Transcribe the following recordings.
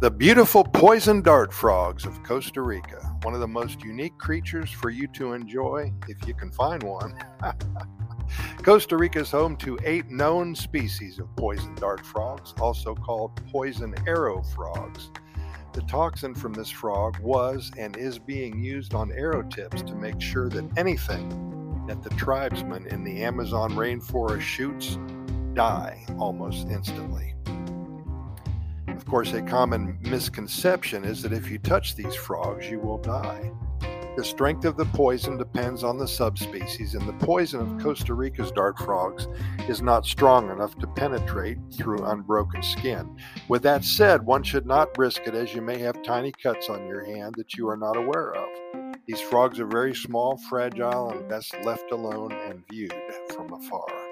The beautiful poison dart frogs of Costa Rica, one of the most unique creatures for you to enjoy if you can find one. Costa Rica is home to eight known species of poison dart frogs, also called poison arrow frogs. The toxin from this frog was and is being used on arrow tips to make sure that anything that the tribesmen in the Amazon rainforest shoots die almost instantly. Of course, a common misconception is that if you touch these frogs, you will die. The strength of the poison depends on the subspecies, and the poison of Costa Rica's dart frogs is not strong enough to penetrate through unbroken skin. With that said, one should not risk it as you may have tiny cuts on your hand that you are not aware of. These frogs are very small, fragile, and best left alone and viewed from afar.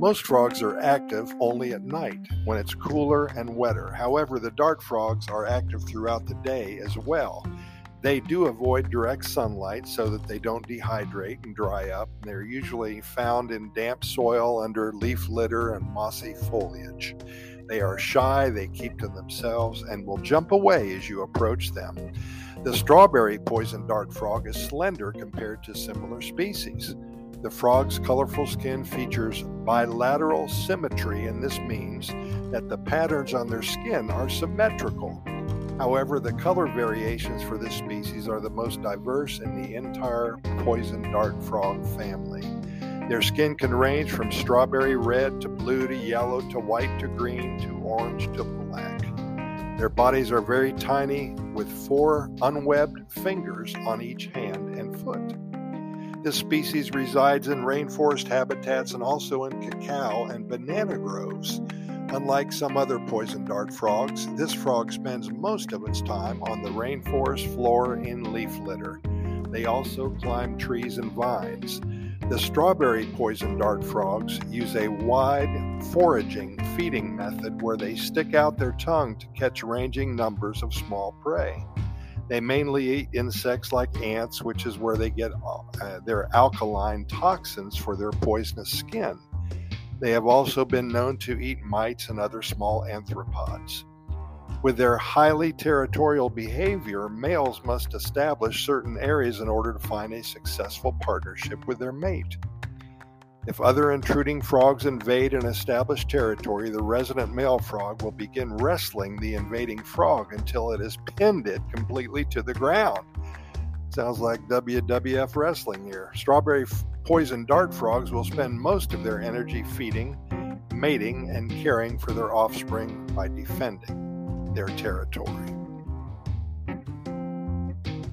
Most frogs are active only at night when it's cooler and wetter. However, the dart frogs are active throughout the day as well. They do avoid direct sunlight so that they don't dehydrate and dry up. They're usually found in damp soil under leaf litter and mossy foliage. They are shy, they keep to themselves, and will jump away as you approach them. The strawberry poison dart frog is slender compared to similar species. The frog's colorful skin features bilateral symmetry, and this means that the patterns on their skin are symmetrical. However, the color variations for this species are the most diverse in the entire poison dart frog family. Their skin can range from strawberry red to blue to yellow to white to green to orange to black. Their bodies are very tiny with four unwebbed fingers on each hand and foot. This species resides in rainforest habitats and also in cacao and banana groves. Unlike some other poison dart frogs, this frog spends most of its time on the rainforest floor in leaf litter. They also climb trees and vines. The strawberry poison dart frogs use a wide foraging feeding method where they stick out their tongue to catch ranging numbers of small prey. They mainly eat insects like ants, which is where they get uh, their alkaline toxins for their poisonous skin. They have also been known to eat mites and other small arthropods. With their highly territorial behavior, males must establish certain areas in order to find a successful partnership with their mate. If other intruding frogs invade an established territory, the resident male frog will begin wrestling the invading frog until it has pinned it completely to the ground. Sounds like WWF wrestling here. Strawberry poison dart frogs will spend most of their energy feeding, mating, and caring for their offspring by defending their territory.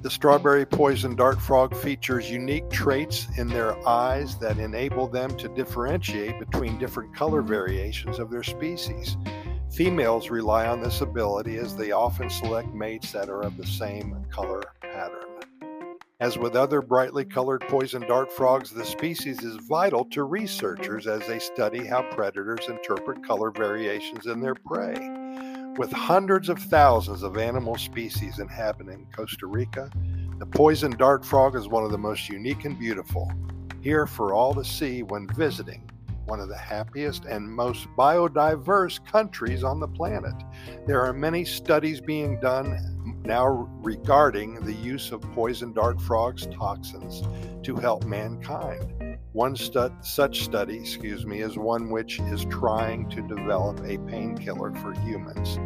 The strawberry poison dart frog features unique traits in their eyes that enable them to differentiate between different color variations of their species. Females rely on this ability as they often select mates that are of the same color pattern. As with other brightly colored poison dart frogs, the species is vital to researchers as they study how predators interpret color variations in their prey. With hundreds of thousands of animal species inhabiting Costa Rica, the poison dart frog is one of the most unique and beautiful, here for all to see when visiting one of the happiest and most biodiverse countries on the planet. There are many studies being done now regarding the use of poison dart frogs toxins to help mankind. One stu- such study, excuse me, is one which is trying to develop a painkiller for humans.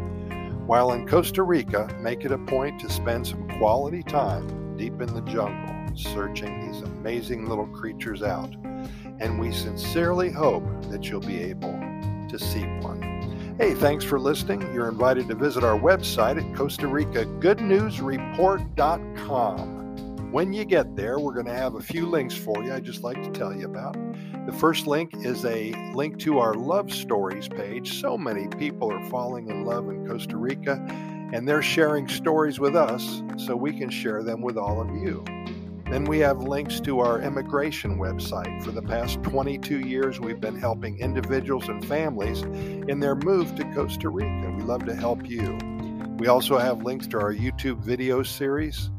While in Costa Rica, make it a point to spend some quality time deep in the jungle searching these amazing little creatures out. And we sincerely hope that you'll be able to see one. Hey, thanks for listening. You're invited to visit our website at Costa Rica GoodNewsReport.com. When you get there, we're going to have a few links for you I'd just like to tell you about. The first link is a link to our love stories page. So many people are falling in love in Costa Rica, and they're sharing stories with us so we can share them with all of you. Then we have links to our immigration website. For the past 22 years, we've been helping individuals and families in their move to Costa Rica. We love to help you. We also have links to our YouTube video series,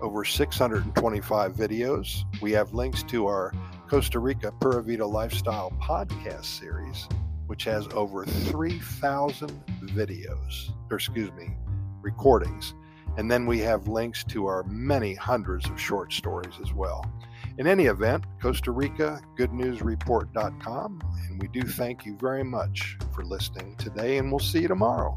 over 625 videos. We have links to our Costa Rica Pura Vida Lifestyle podcast series which has over 3,000 videos, or excuse me, recordings. And then we have links to our many hundreds of short stories as well. In any event, Costa Rica GoodNewsReport.com, and we do thank you very much for listening today, and we'll see you tomorrow.